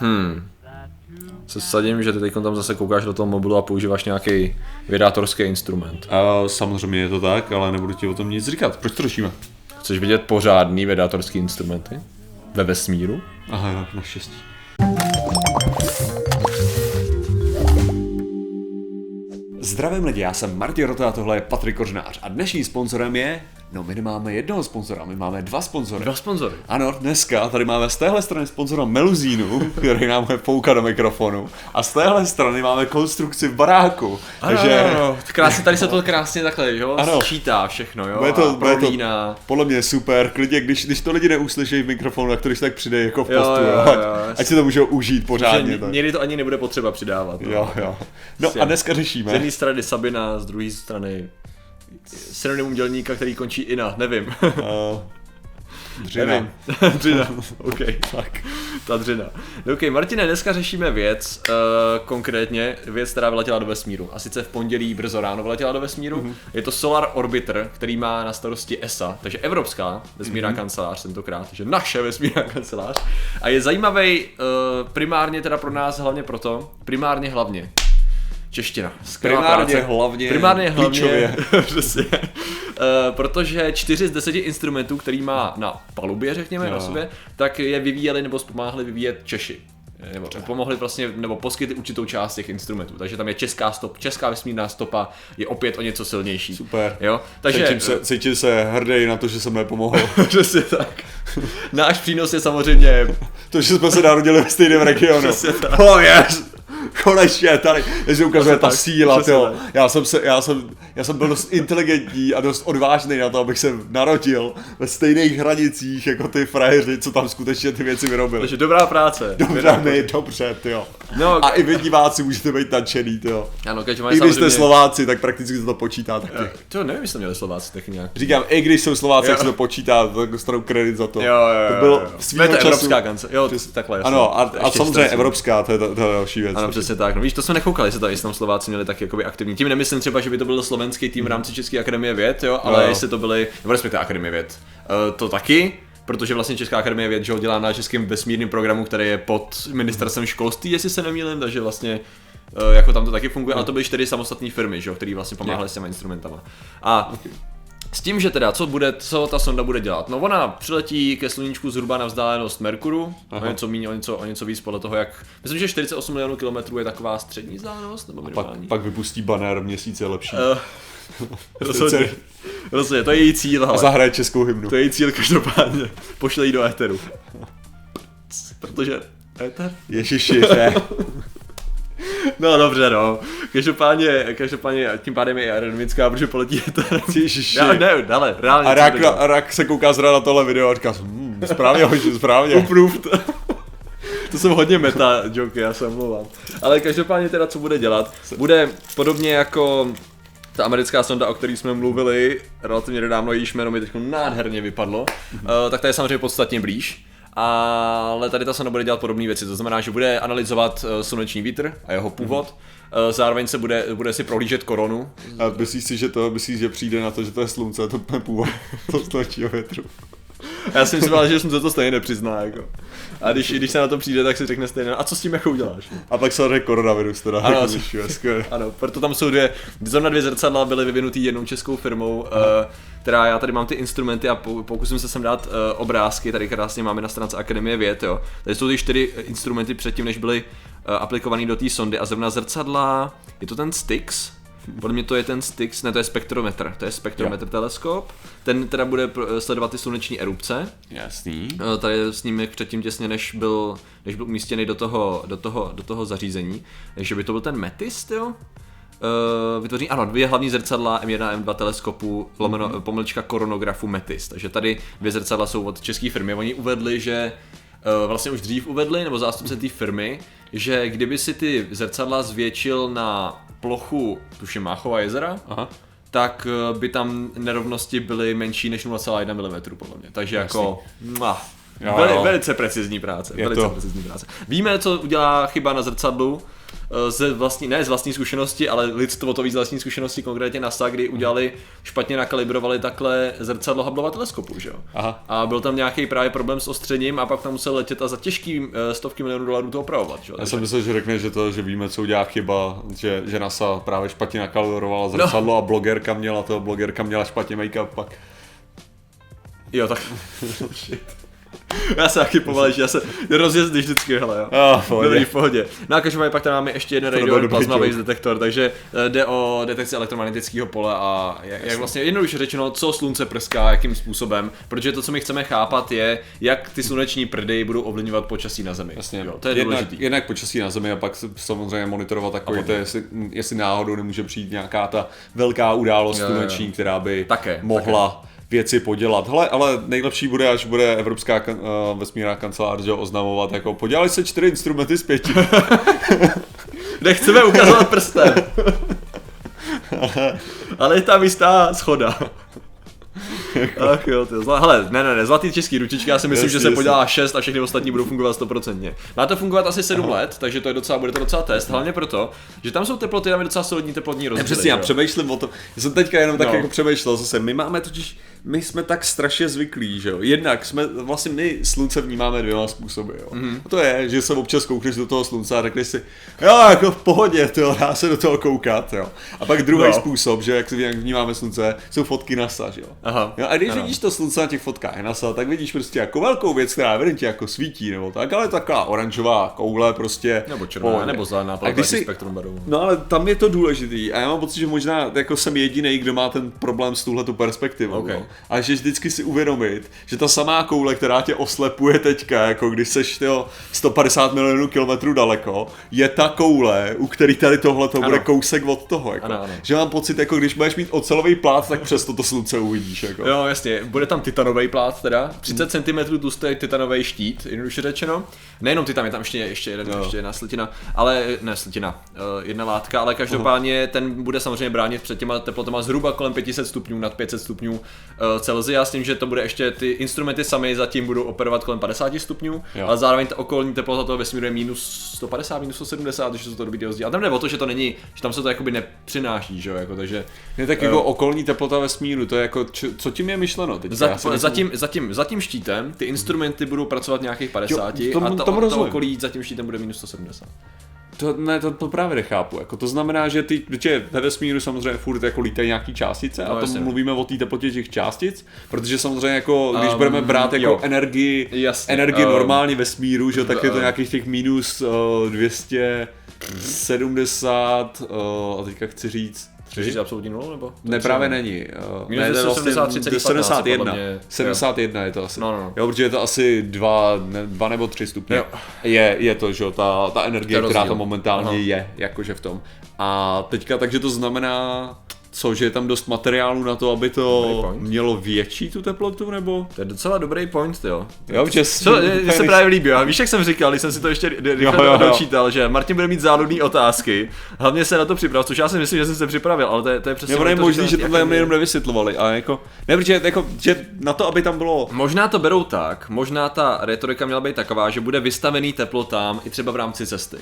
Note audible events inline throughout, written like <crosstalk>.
Hmm. Se sadím, že ty teď tam zase koukáš do toho mobilu a používáš nějaký vydátorský instrument. A samozřejmě je to tak, ale nebudu ti o tom nic říkat. Proč to řešíme? Chceš vidět pořádný vydátorský instrumenty? Ve vesmíru? Aha, jo, naštěstí. Zdravím lidi, já jsem Martin Rota a tohle je Patrik Kořnář a dnešním sponzorem je, no my nemáme jednoho sponzora, my máme dva sponzory. Dva sponzory. Ano, dneska tady máme z téhle strany sponzora Meluzínu, který nám bude foukat do mikrofonu a z téhle strany máme konstrukci v baráku. Ano, takže ano, ano. Krásně, tady se to krásně takhle, jo, Ano. sčítá všechno, jo, Bude to, a bude to podle mě super, klidně, když, když to lidi neuslyší v mikrofonu, tak to když tak přidej jako v postu, jo, jo, jo, ať, jo. ať si to můžou užít pořádně. tak. někdy to ani nebude potřeba přidávat. no. Jo, jo. No a dneska Z řešíme. jedné strany Sabina, z druhé strany synonymum dělníka, který končí Ina, nevím. Uh, <laughs> dřina. Nevím. <laughs> dřina, OK. Tak. Ta dřina. No, OK, Martine, dneska řešíme věc, uh, konkrétně věc, která vyletěla do vesmíru. A sice v pondělí brzo ráno vyletěla do vesmíru. Mm-hmm. Je to Solar Orbiter, který má na starosti ESA, takže Evropská vesmírná mm-hmm. kancelář tentokrát, takže naše vesmírná kancelář. A je zajímavý uh, primárně teda pro nás, hlavně proto, primárně hlavně, Čeština. Skvělá Primárně práce. hlavně, Primárně hlavně, <laughs> <laughs> přesně. Uh, protože čtyři z deseti instrumentů, který má na palubě, řekněme, Jo. na sobě, tak je vyvíjeli nebo pomáhali vyvíjet Češi. Nebo pomohli vlastně, nebo poskytli určitou část těch instrumentů. Takže tam je česká stop, česká vesmírná stopa je opět o něco silnější. Super. Jo? Takže, Cítím se, cítím se hrdý na to, že jsem nepomohl. <laughs> přesně tak. Náš přínos je samozřejmě to, že jsme se narodili ve stejném regionu. Přesně tak. Oh yes! Konečně tady, že se ukazuje ta tak, síla, tak. Já jsem, se, já, jsem, já jsem byl dost inteligentní a dost odvážný na to, abych se narodil ve stejných hranicích jako ty frajeři, co tam skutečně ty věci vyrobili. takže dobrá práce. Dobře, my, dobře, tyjo. No, A i vy diváci můžete být nadšený, tyjo. ano, každopádně I když jste Slováci, tak prakticky se to počítá taky. To nevím, jestli měli Slováci tak nějak. Říkám, i když jsou Slováci, Jo. jak se to počítá, tak dostanou kredit za to. Jo, jo, jo. to bylo jo. to času- evropská kance. Jo, takhle. jasně. Ano, a, a samozřejmě evropská, to je, to je další věc. Ano, přesně tak. No víš, to jsme nekoukali, jestli, tam Slováci měli tak jakoby aktivní tým. Nemyslím třeba, že by to byl slovenský tým v rámci České akademie věd, jo, ale Jo, jo. jestli to byly, nebo respektive akademie věd. Uh, to taky, protože vlastně Česká akademie věd, že ho dělá na českém vesmírném programu, který je pod ministerstvem školství, jestli se nemýlím, takže vlastně uh, jako tam to taky funguje, ale to byly čtyři samostatné firmy, že jo, které vlastně pomáhaly s těma instrumentama. A s tím, že teda, co, bude, co ta sonda bude dělat? No ona přiletí ke sluníčku zhruba na vzdálenost Merkuru, o něco méně, o něco, o něco víc podle toho, jak... Myslím, že 48 milionů kilometrů je taková střední vzdálenost, nebo Pak, minimální? pak vypustí banner, měsíc je lepší. Uh, <laughs> rozhodně, rozhodně, to je její cíl, a ale zahraje českou hymnu. to je její cíl každopádně. Pošle jí do éteru. Protože éter? Ježiši, ne. <laughs> <laughs> No dobře, no. Každopádně, každopádně tím pádem je aerodynamická, protože poletí éter. Ježiši. Já, ne, dále, reálně. A rak, to rak se kouká zra na tohle video a říká, hm, správně, hoši, správně. Approved. <laughs> to jsou hodně meta joky, já se omlouvám. Ale každopádně teda, co bude dělat? Bude podobně jako ta americká sonda, o které jsme mluvili relativně nedávno, jejíž jméno mi teď nádherně vypadlo, uh, tak ta je samozřejmě podstatně blíž. Ale tady ta sonda bude dělat podobné věci, to znamená, že bude analyzovat uh, sluneční vítr a jeho původ, uh, zároveň se bude, bude si prohlížet koronu, A myslíš si, že to, myslíš, že přijde na to, že to je slunce, to je původ <laughs> slunečního větru. Já si myslím, že jsem se to stejně nepřizná, jako. A když, když se na to přijde, tak si řekne stejně, a co s tím jako uděláš? A pak se řekne koronavirus, teda. Ano, jako zjišťuje. Ano, proto tam jsou dvě, zrovna dvě zrcadla byly vyvinutý jednou českou firmou, uh, která já tady mám ty instrumenty a pokusím se sem dát uh, obrázky, tady krásně máme na stránce Akademie věd, jo. Tady jsou ty čtyři instrumenty předtím, než byly uh, aplikovaný do té sondy a zrovna zrcadla, je to ten Styx, podle mě to je ten Styx, ne to je spektrometr, to je spektrometr teleskop, ten teda bude sledovat ty sluneční erupce, Jasný. Eh, Tady je snímek předtím těsně, než byl, než byl umístěný do toho, do toho, do toho zařízení. Takže by to byl ten Metis, jo? Uh, vytvoří, ano, dvě hlavní zrcadla M1 a M2 teleskopu, lomeno, mm-hmm. pomlčka koronografu Metis. Takže tady dvě zrcadla jsou od české firmy. Oni uvedli, že uh, vlastně už dřív uvedli, nebo zástupce té firmy, že kdyby si ty zrcadla zvětšil na plochu, tuším Máchova jezera, Aha. tak eh, by tam nerovnosti byly menší než 0,1 mm podle mě. Takže jako, mwah, Jo, Veli, jo. velice precizní práce. Je velice to. precizní práce. Víme, co udělá chyba na zrcadlu, eh, ze vlastní, ne z vlastní zkušenosti, ale lidstvo to ví z vlastní zkušenosti, konkrétně NASA, kdy udělali, špatně nakalibrovali takhle zrcadlo Hubbleova teleskopu, že jo? Aha. A byl tam nějaký právě problém s ostřením a pak tam musel letět a za těžký eh, stovky milionů dolarů to opravovat, že jo? Já jsem myslel, že řekne, že to, že víme, co udělá chyba, že, že NASA právě špatně nakalibrovala zrcadlo no. a blogerka měla to, blogerka měla špatně make-up, pak Jo, tak. <laughs> já se taky pomalejš, já se rozjezdíš vždycky, hele jo. Ah, v pohodě. Dobrý, v pohodě. No a každopádně pak tam máme ještě jeden radio plasma wave detektor, takže eh, jde o detekci elektromagnetického pole a jak, jak vlastně jednoduše řečeno, co slunce prská, jakým způsobem, protože to, co my chceme chápat, je, jak ty sluneční prdy budou ovlivňovat počasí na Zemi. Jasně, jo, to je jednak, důležitý. jednak počasí na zemi a pak samozřejmě monitorovat takový to, jestli, jestli náhodou nemůže přijít nějaká ta velká událost sluneční, která by Také, mohla věci podělat. Hele, ale nejlepší bude, až bude Evropská kan- uh, vesmírná kancelář že, oznamovat, jako podělali se čtyři instrumenty z pěti. <laughs> Nechceme ukazovat prstem. Ale je tam jistá schoda. Ach jo, ty zla... Hele, ne, ne, ne, zlatý český ručička, já si myslím, Jasně, že se jasně. podělá 6 a všechny ostatní budou fungovat 100%. Má to fungovat asi 7 let, takže to je docela, bude to docela test, hlavně proto, že tam jsou teploty, tam je docela solidní teplotní rozdíly. Přesně, já přemýšlím o tom. Já jsem teďka jenom tak No. jako přemýšlel zase. My máme totiž, my jsme tak strašně zvyklí, že jo. Jednak jsme, vlastně my slunce vnímáme dvěma způsoby, jo. Mhm. Mm-hmm. A to je, že se občas koukneš do toho slunce a řekneš si, jo, jako v pohodě, to dá se do toho koukat, jo. A pak druhý No. způsob, že jak, jak vnímáme slunce, jsou fotky NASA, že jo. Aha. Jo, a když Ano. vidíš to slunce na těch fotkách NASA, tak vidíš prostě jako velkou věc, která evidentně jako svítí, nebo tak, ale taková oranžová koule prostě. Nebo červená, pohodě. nebo zelená, A když si... spektrum barů. No ale tam je to důležitý a já mám pocit, že možná jako jsem jediný, kdo má ten problém s tuhletu perspektivou. OK. No. A že vždycky si uvědomit, že ta samá koule, která tě oslepuje teďka, jako když seš tyjo, 150 milionů kilometrů daleko, je ta koule, u který tady tohle to bude kousek od toho. Jako. Ano, ano. Že mám pocit, jako když budeš mít ocelový plát, tak přesto to slunce uvidíš. Jako. Jo, jasně, bude tam titanový plát teda, 30 cm tlustý titanový štít, jednoduše řečeno. Nejenom titan, je tam ještě, ještě, jeden, Jo. ještě jedna slitina, ale ne slitina, eh, jedna látka, ale každopádně ten bude samozřejmě bránit před těma teplotama zhruba kolem 500 stupňů, nad 500 stupňů eh, Celsia, s tím, že to bude ještě, ty instrumenty sami zatím budou operovat kolem 50 stupňů, Jo. ale zároveň ta okolní teplota toho vesmíru je minus 150, minus 170, takže jsou to dobrý rozdíl. A tam jde o to, že to není, že tam se to jakoby nepřináší, že jo, jako, takže Je tak jako okolní teplota vesmíru, to je jako, č- co tím je myšleno teď? za, za, tím, za, tím, za tím štítem ty instrumenty budou pracovat nějakých 50 Jo, tomu- a to, tomu to okolí za tím štítem bude minus 170. To, ne, to, to právě nechápu. Jako, to znamená, že ty, že ve vesmíru samozřejmě furt jako lítají nějaký částice No, a jasně. to mluvíme o té teplotě těch částic, protože samozřejmě jako, když Um, budeme brát jako jo. energii, Jasně, energii um, normálně vesmíru, že, tak je to um, nějakých těch minus uh, 270, uh, a teďka chci říct, Je absolutní nulou, nebo? ne, právě není. Uh, Minus ne, to je 273,15 71. podle mě. 71 je to asi. No, no, no. Jo, protože je to asi dva, ne, dva nebo tři stupně. Jo. Je, je to, že jo, ta, ta energie, To která to momentálně Aha. je, jakože v tom. A teďka, takže to znamená, co, že je tam dost materiálu na to, aby to mělo větší tu teplotu, nebo? To je docela dobrý point, jo. Jo. Co, mně se právě líbí, a víš, jak jsem říkal, když jsem si to ještě ry- rychle Jo, jo, dočítal, že Martin bude mít záludné otázky, hlavně se na to připrav, což já si myslím, že jsem se připravil, ale to je, to je přesně... Nebo je možný, že tohle jenom nevysvětlovali, a jako, ne, protože jako, že na to, aby tam bylo Možná to berou tak, možná ta retorika měla být taková, že bude vystavený teplotám i třeba v rámci cesty.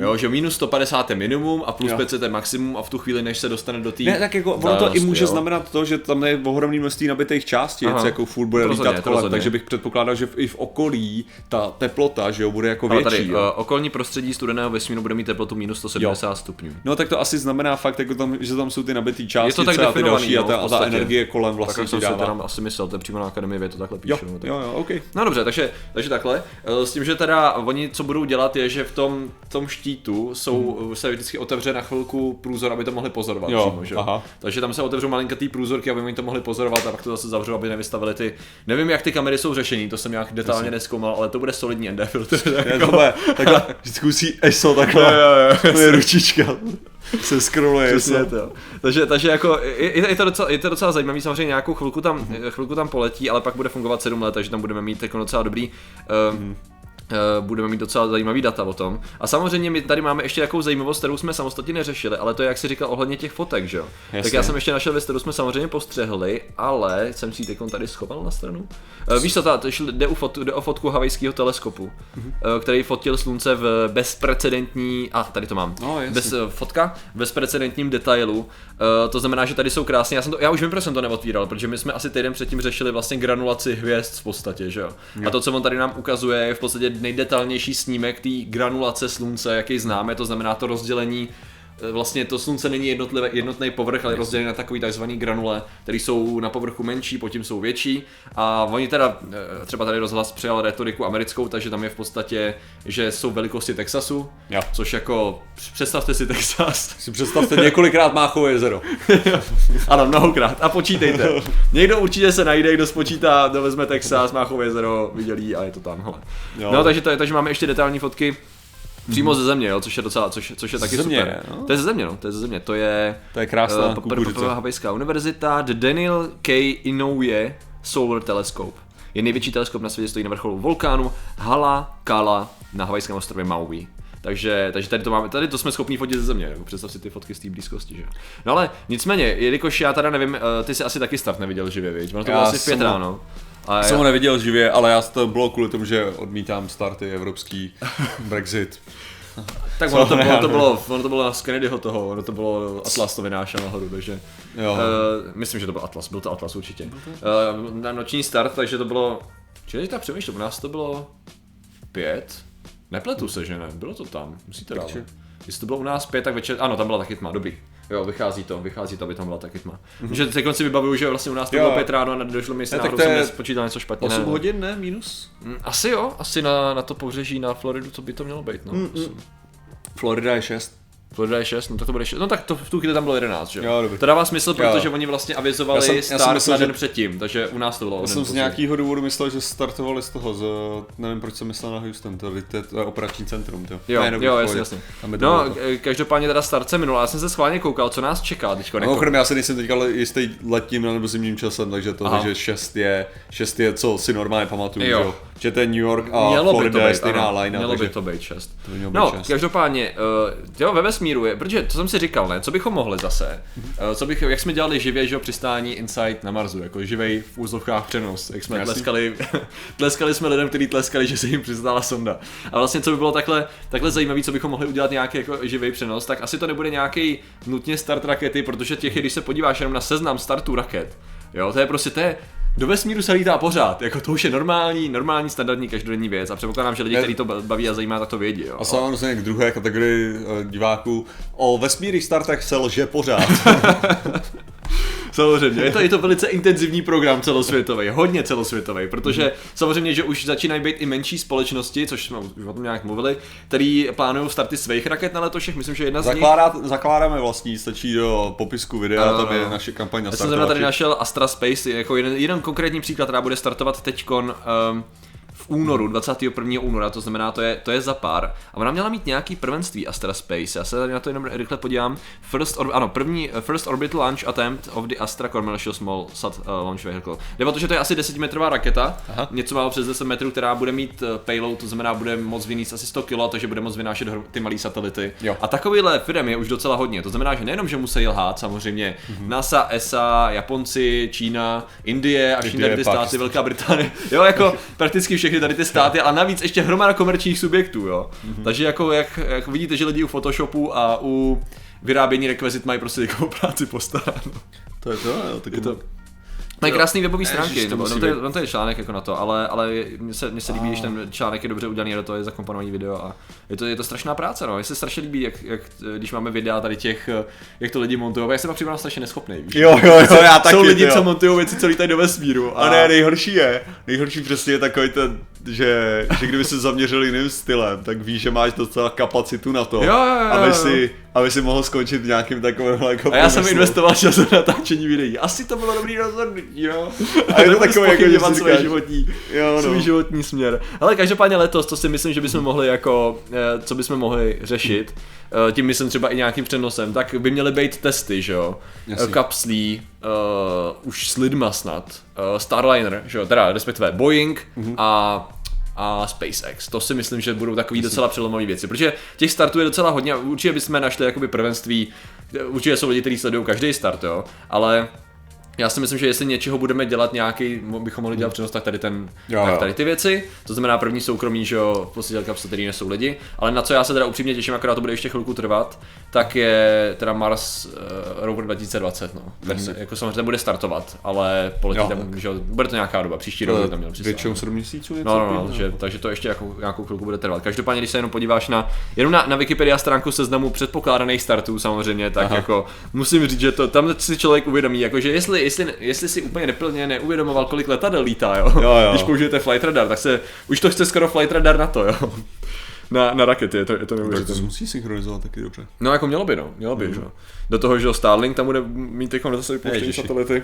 Jo, že minus 150 je minimum a plus Jo. 500 je maximum a v tu chvíli, než se dostane do té Ne, tak jako ono to i může jo. znamenat to, že tam je ohromný množství nabitých částic, Aha. jako furt bude To rozhodně, lítat to kolem, takže bych předpokládal, že v, i v okolí ta teplota, že jo, bude jako Ale větší. tady, jo. uh, okolní prostředí studeného vesmíru bude mít teplotu minus 170 stupňů. No tak to asi znamená fakt, jako tam, že tam jsou ty nabitý částice tak a ty další a no, ta, v a ta energie kolem Tak vlastně jak jsem ti si dává. teda asi myslel, to je přímo na akademii, vy to takhle píšou. Jo, no, tak. jo, jo, OK. No dobře, takže, takže takhle. Eh, S tím, že teda oni co budou dělat je, že v tom, tom štítu jsou, se vždycky otevře na chvilku průzor, aby to mohli pozorovat Jo, přímo, že? aha. Takže tam se otevřou malinkatý průzorky, aby oni to mohli pozorovat a pak to zase zavřou, aby nevystavili ty. Nevím, jak ty kamery jsou řešení, to jsem nějak detailně neskoumal, ale to bude solidní ND filtr. Ne, tohle, takhle, vždycky musí ESO takhle, Jo, jo, jo, to je ručička, se scrolluje Přesně to. Takže, takže jako, je, je, to docela, je to docela zajímavý, samozřejmě nějakou chvilku tam, chvilku tam poletí, ale pak bude fungovat 7 let, takže tam budeme mít jako docela dobrý. Um, Eh, budeme mít docela zajímavý data o tom. A samozřejmě my tady máme ještě takovou zajímavost, kterou jsme samostatně neřešili, ale to je, jak si říkal, ohledně těch fotek, že jo? Tak já jsem ještě našel věc, kterou jsme samozřejmě postřehli, ale jsem si ji teď tady schoval na stranu. Uh, víš co, ta, jde, o fotku, jde o fotku havajského teleskopu, Mhm. uh, který fotil slunce v bezprecedentní, a tady to mám, No. Bez, eh, fotka v bezprecedentním detailu. To znamená, že tady jsou krásně, já, jsem to, já už vím, proč jsem to neotvíral, protože my jsme asi týden předtím řešili vlastně granulaci hvězd v podstatě, že jo? A to, co on tady nám ukazuje, je v podstatě nejdetailnější snímek té granulace slunce, jaký známe, to znamená to rozdělení Vlastně to slunce není jednotlivé, jednotný povrch, ale je rozdělený na takový takzvaný granule, které jsou na povrchu menší, potom jsou větší. A oni teda, eh, třeba tady rozhlas přijal retoriku americkou, takže tam je v podstatě, že jsou velikosti Texasu, Jo. což jako, představte si Texas, <laughs> Si představte několikrát Máchové jezero. <laughs> ano, mnohokrát. A počítejte. Někdo určitě se najde, kdo spočítá, kdo vezme Texas, Máchové jezero, vidělí a je to tam. Hele. Jo. No, takže, to je, takže máme ještě detailní fotky přímo ze země, jo, což je docela, což, což je taky Ze země, super. no. To je ze země, no, to je ze země, to je To je krásná kukuřice. Havajská univerzita, The Daniel K. Inouye Solar Telescope. Je největší teleskop na světě, stojí na vrcholu vulkánu Hala Kala na havajském ostrově Maui. Takže, takže tady to máme, tady to jsme schopni fotit ze země, jako představ si ty fotky z té blízkosti, že? No ale nicméně, jelikož já teda nevím, eh, ty jsi asi taky start neviděl živě, viď? Ono to Já bylo asi v pět ho- ráno. A Jsem já, ho neviděl živě, ale já to bylo kvůli tomu, že odmítám starty evropský <laughs> Brexit. tak ono to, ono to bylo, ono to bylo z Kennedyho toho, ono to bylo Atlas to vynášel nahoru, takže Jo. uh, myslím, že to byl Atlas, byl to Atlas určitě. Uh, na noční start, takže to bylo, čili tak přemýšlím, u nás to bylo pět, nepletu se, že ne, bylo to tam, musíte. Takže- Jestli to bylo u nás pět, tak večer, ano, tam byla taky tma, dobrý. Jo, vychází to, vychází to, aby tam byla taky tma. Mm-hmm. Že teď si vybavuju, že vlastně u nás to. Jo. bylo pět ráno a nedošlo mi, jestli náhodou jsem nespočítal něco špatně. 8 ne, hodin, ne? Minus? Mm, Asi jo, asi na, na to pobřeží na Floridu, co by to mělo být, no. Mm, Florida je 6. Florida je 6, no tak to bude 6. No tak to v tu chvíli tam bylo 11, že Jo, dobrý. To dává smysl, protože Jo. oni vlastně avizovali Já jsem- já jsem start myslel, na den že- předtím, takže u nás to bylo. Já jsem z nějakého důvodu myslel, že startovali z toho, z, nevím proč jsem myslel na Houston, to, to, to je operační centrum. To. Jo, Ne, jo, jasně, jasně. Je No, to k- každopádně teda start se minul, já jsem se schválně koukal, co nás čeká teď. No, Mimochodem, já si nejsem teďka jistý letním nebo zimním časem, takže to, Aha. že 6 je, 6 je, co si normálně pamatuju, Jo. že jo? Že to je New York a Mělo by to Florida je být, stejná ano, line, mělo takže by to být 6. by mělo být No, šest. každopádně, uh, jo, ve vesmíru je, protože to jsem si říkal, ne, co bychom mohli zase, uh, co bych, jak jsme dělali živě, že přistání Insight na Marsu, jako živej v úzovkách přenos, jak jsme Jasný. tleskali, <laughs> tleskali jsme lidem, kteří tleskali, že se jim přistála sonda. A vlastně, co by bylo takhle, takhle zajímavé, co bychom mohli udělat nějaký jako živý přenos, tak asi to nebude nějaký nutně start rakety, protože těch, když se podíváš jenom na seznam startů raket, jo, to je prostě, to je, do vesmíru se lítá pořád, jako to už je normální, normální standardní každodenní věc a předpokládám, že lidi, kteří to baví a zajímá, tak to vědí. Jo. A samozřejmě k druhé kategorii eh, diváků o vesmírných startech se lže pořád. <laughs> Samozřejmě, je to, je to velice intenzivní program celosvětový, hodně celosvětový, protože samozřejmě, že už začínají být i menší společnosti, což jsme už o tom nějak mluvili, který plánují starty svých raket na letošek, myslím, že jedna z nich Zakládá, zakládáme vlastní, stačí do popisku videa, Ano, tam je naše kampaň na Já jsem tady našel Astra Space jako jeden, jeden konkrétní příklad, která bude startovat teďkon um, v únoru, 21. února, to znamená, to je, to je za pár. A ona měla mít nějaký prvenství Astra Space, já se tady na to jenom rychle podívám. First, or, ano, první uh, First Orbital Launch Attempt of the Astra Commercial Small Sat uh, Launch Vehicle. Jde o to, že to je asi 10 metrová raketa, Aha. něco málo přes 10 metrů, která bude mít uh, payload, to znamená, bude moc vyníst asi 100 kg, takže bude moc vynášet ty malé satelity. Jo. A takovýhle firm je už docela hodně. To znamená, že nejenom, že musí lhát, samozřejmě Mhm. NASA, ESA, Japonci, Čína, Indie a ty státy. Velká Británie. <laughs> Jo, jako prakticky všechny tady ty státy a navíc ještě hromada komerčních subjektů, jo. Mhm. Takže jako jak, jak, vidíte, že lidi u Photoshopu a u vyrábění rekvizit mají prostě takovou práci postaráno. To je to, jo, tak Je to, Mají krásné webové stránky, Ježiš, to no, to je, no, to je článek jako na to, ale, ale mně se, mně se líbí, když ten článek je dobře udělaný a do toho je zakomponovaný video a je to, je to strašná práce, no. Mně se strašně líbí, jak, jak, když máme videa tady těch, jak to lidi montují, já se pak připadám strašně neschopný, víš? Jo, jo, jo, já taky, Jsou lidi, jo. co montují věci, co lítají do vesmíru. A ne, nejhorší je, nejhorší přesně je takový ten, že, že kdyby se zaměřil jiným stylem, tak víš, že máš docela kapacitu na to, Jo, jo, jo, aby, si, aby si mohl skončit nějakým takovém jako A já jsem průmyslu. investoval čas do natáčení videí. Asi to bylo dobrý rozhodnutí, jo. A je to <laughs> takové, jako, že říkáš, životní, jo, no. svůj životní směr. Ale každopádně letos, to si myslím, že bychom mohli jako, eh, co bychom mohli řešit, tím myslím třeba i nějakým přenosem, tak by měly být testy, že jo. Eh, Kapslí, uh, už s lidma snad, uh, Starliner, že jo, teda respektive Boeing Mhm. a a SpaceX. To si myslím, že budou takový docela přelomové věci, protože těch startů je docela hodně a určitě bychom našli jakoby prvenství, určitě jsou lidi, kteří sledují každý start, jo, ale já si myslím, že jestli něčeho budeme dělat nějaký, bychom mohli dělat přenos, tak tady, ten, Jo, tak tady ty věci. To znamená první soukromí, že jo, poslední kapsle, který nesou lidi. Ale na co já se teda upřímně těším, akorát to bude ještě chvilku trvat, tak je teda Mars uh, Rover 2020, no. Ten, Jasně. jako samozřejmě bude startovat, ale poletí Jo, tam, že jo, bude to nějaká doba, příští rok by tam měl přistát. Většinou 7 měsíců něco. No, no, no, takového. že, takže to ještě jako, nějakou chvilku bude trvat. Každopádně, když se jenom podíváš na, jenom na, na Wikipedia stránku seznamu předpokládaných startů samozřejmě, tak Aha. jako musím říct, že to tam si člověk uvědomí, jako, že jestli, jestli, jestli si úplně neplně neuvědomoval, kolik letadel lítá, jo? Jo, jo. když použijete Flight Radar, tak se, už to chce skoro Flight Radar na to, jo? Na, na rakety, je to, je to Tak to se neuvěřitelné. musí synchronizovat taky dobře. No jako mělo by, no, mělo by, že jo. Do toho, že jo, Starlink tam bude mít teď zase vypouštění Ježiši. satelity.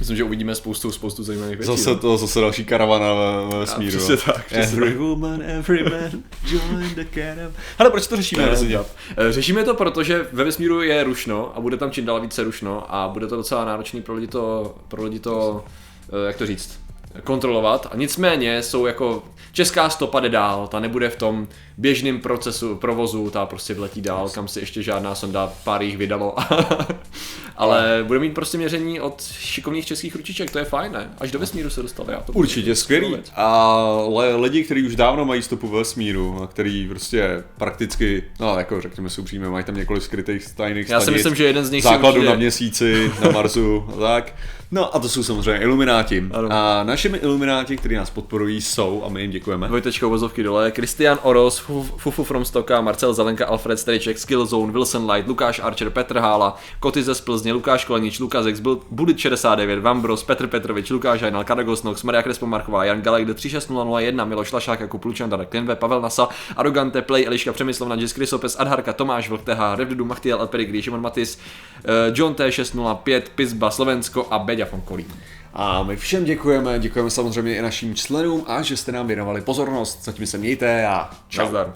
Myslím, že uvidíme spoustu, spoustu zajímavých věcí. Zase no. to, zase další karavana ve, ve vesmíru. přesně tak, přesně Every woman, every man, join the caravan. Hele, proč to řešíme? prosím tě? Eh, Řešíme to, protože ve vesmíru je rušno a bude tam čím dál více rušno a bude to docela náročný pro lidi to, pro lidi to eh, jak to říct, kontrolovat. A nicméně jsou jako, česká stopa jde dál, ta nebude v tom běžném procesu, provozu, ta prostě vletí dál, kam si ještě žádná sonda, pár jich vydalo. <laughs> Ale bude mít prostě měření od šikovných českých ručiček, to je fajn, ne? Až do vesmíru se dostali. Já to Určitě skvělý. Ale lidi, kteří už dávno mají stopu ve vesmíru a který prostě prakticky, no jako řekněme si upřímně, mají tam několik skrytých tajných Já si myslím, že jeden z nich základu na měsíci, na Marsu a <laughs> tak. No a to jsou samozřejmě ilumináti. Ano. A našimi ilumináti, kteří nás podporují, jsou, a my jim děkujeme. Dvojtečka uvozovky dole, Christian Oros, Fufu Fufu from Stoka, Marcel Zelenka, Alfred Strejček, Skillzone, Wilson Light, Lukáš Archer, Petr Hála, Koty ze Splzně, Lukáš Kolenič, Lukáš X, Budit 69, Vambros, Petr Petrovič, Lukáš Hajnal, Karagos Nox, Maria Krespo Marchová, Jan Galek, do 36001, Miloš Lašák, Jakub Lučan, Darek Klinve, Pavel Nasa, Arogante, Play, Eliška Přemyslovna, Jis Krysopes, Adharka, Tomáš Vlk, TH, Revdudu, Machtiel, Elperigri, Šimon Matis, eh, John T605, Pizba, Slovensko a Beďa Fonkolí. A my všem děkujeme, děkujeme samozřejmě i našim členům a že jste nám věnovali pozornost. Zatím se mějte a čau. Nazdar.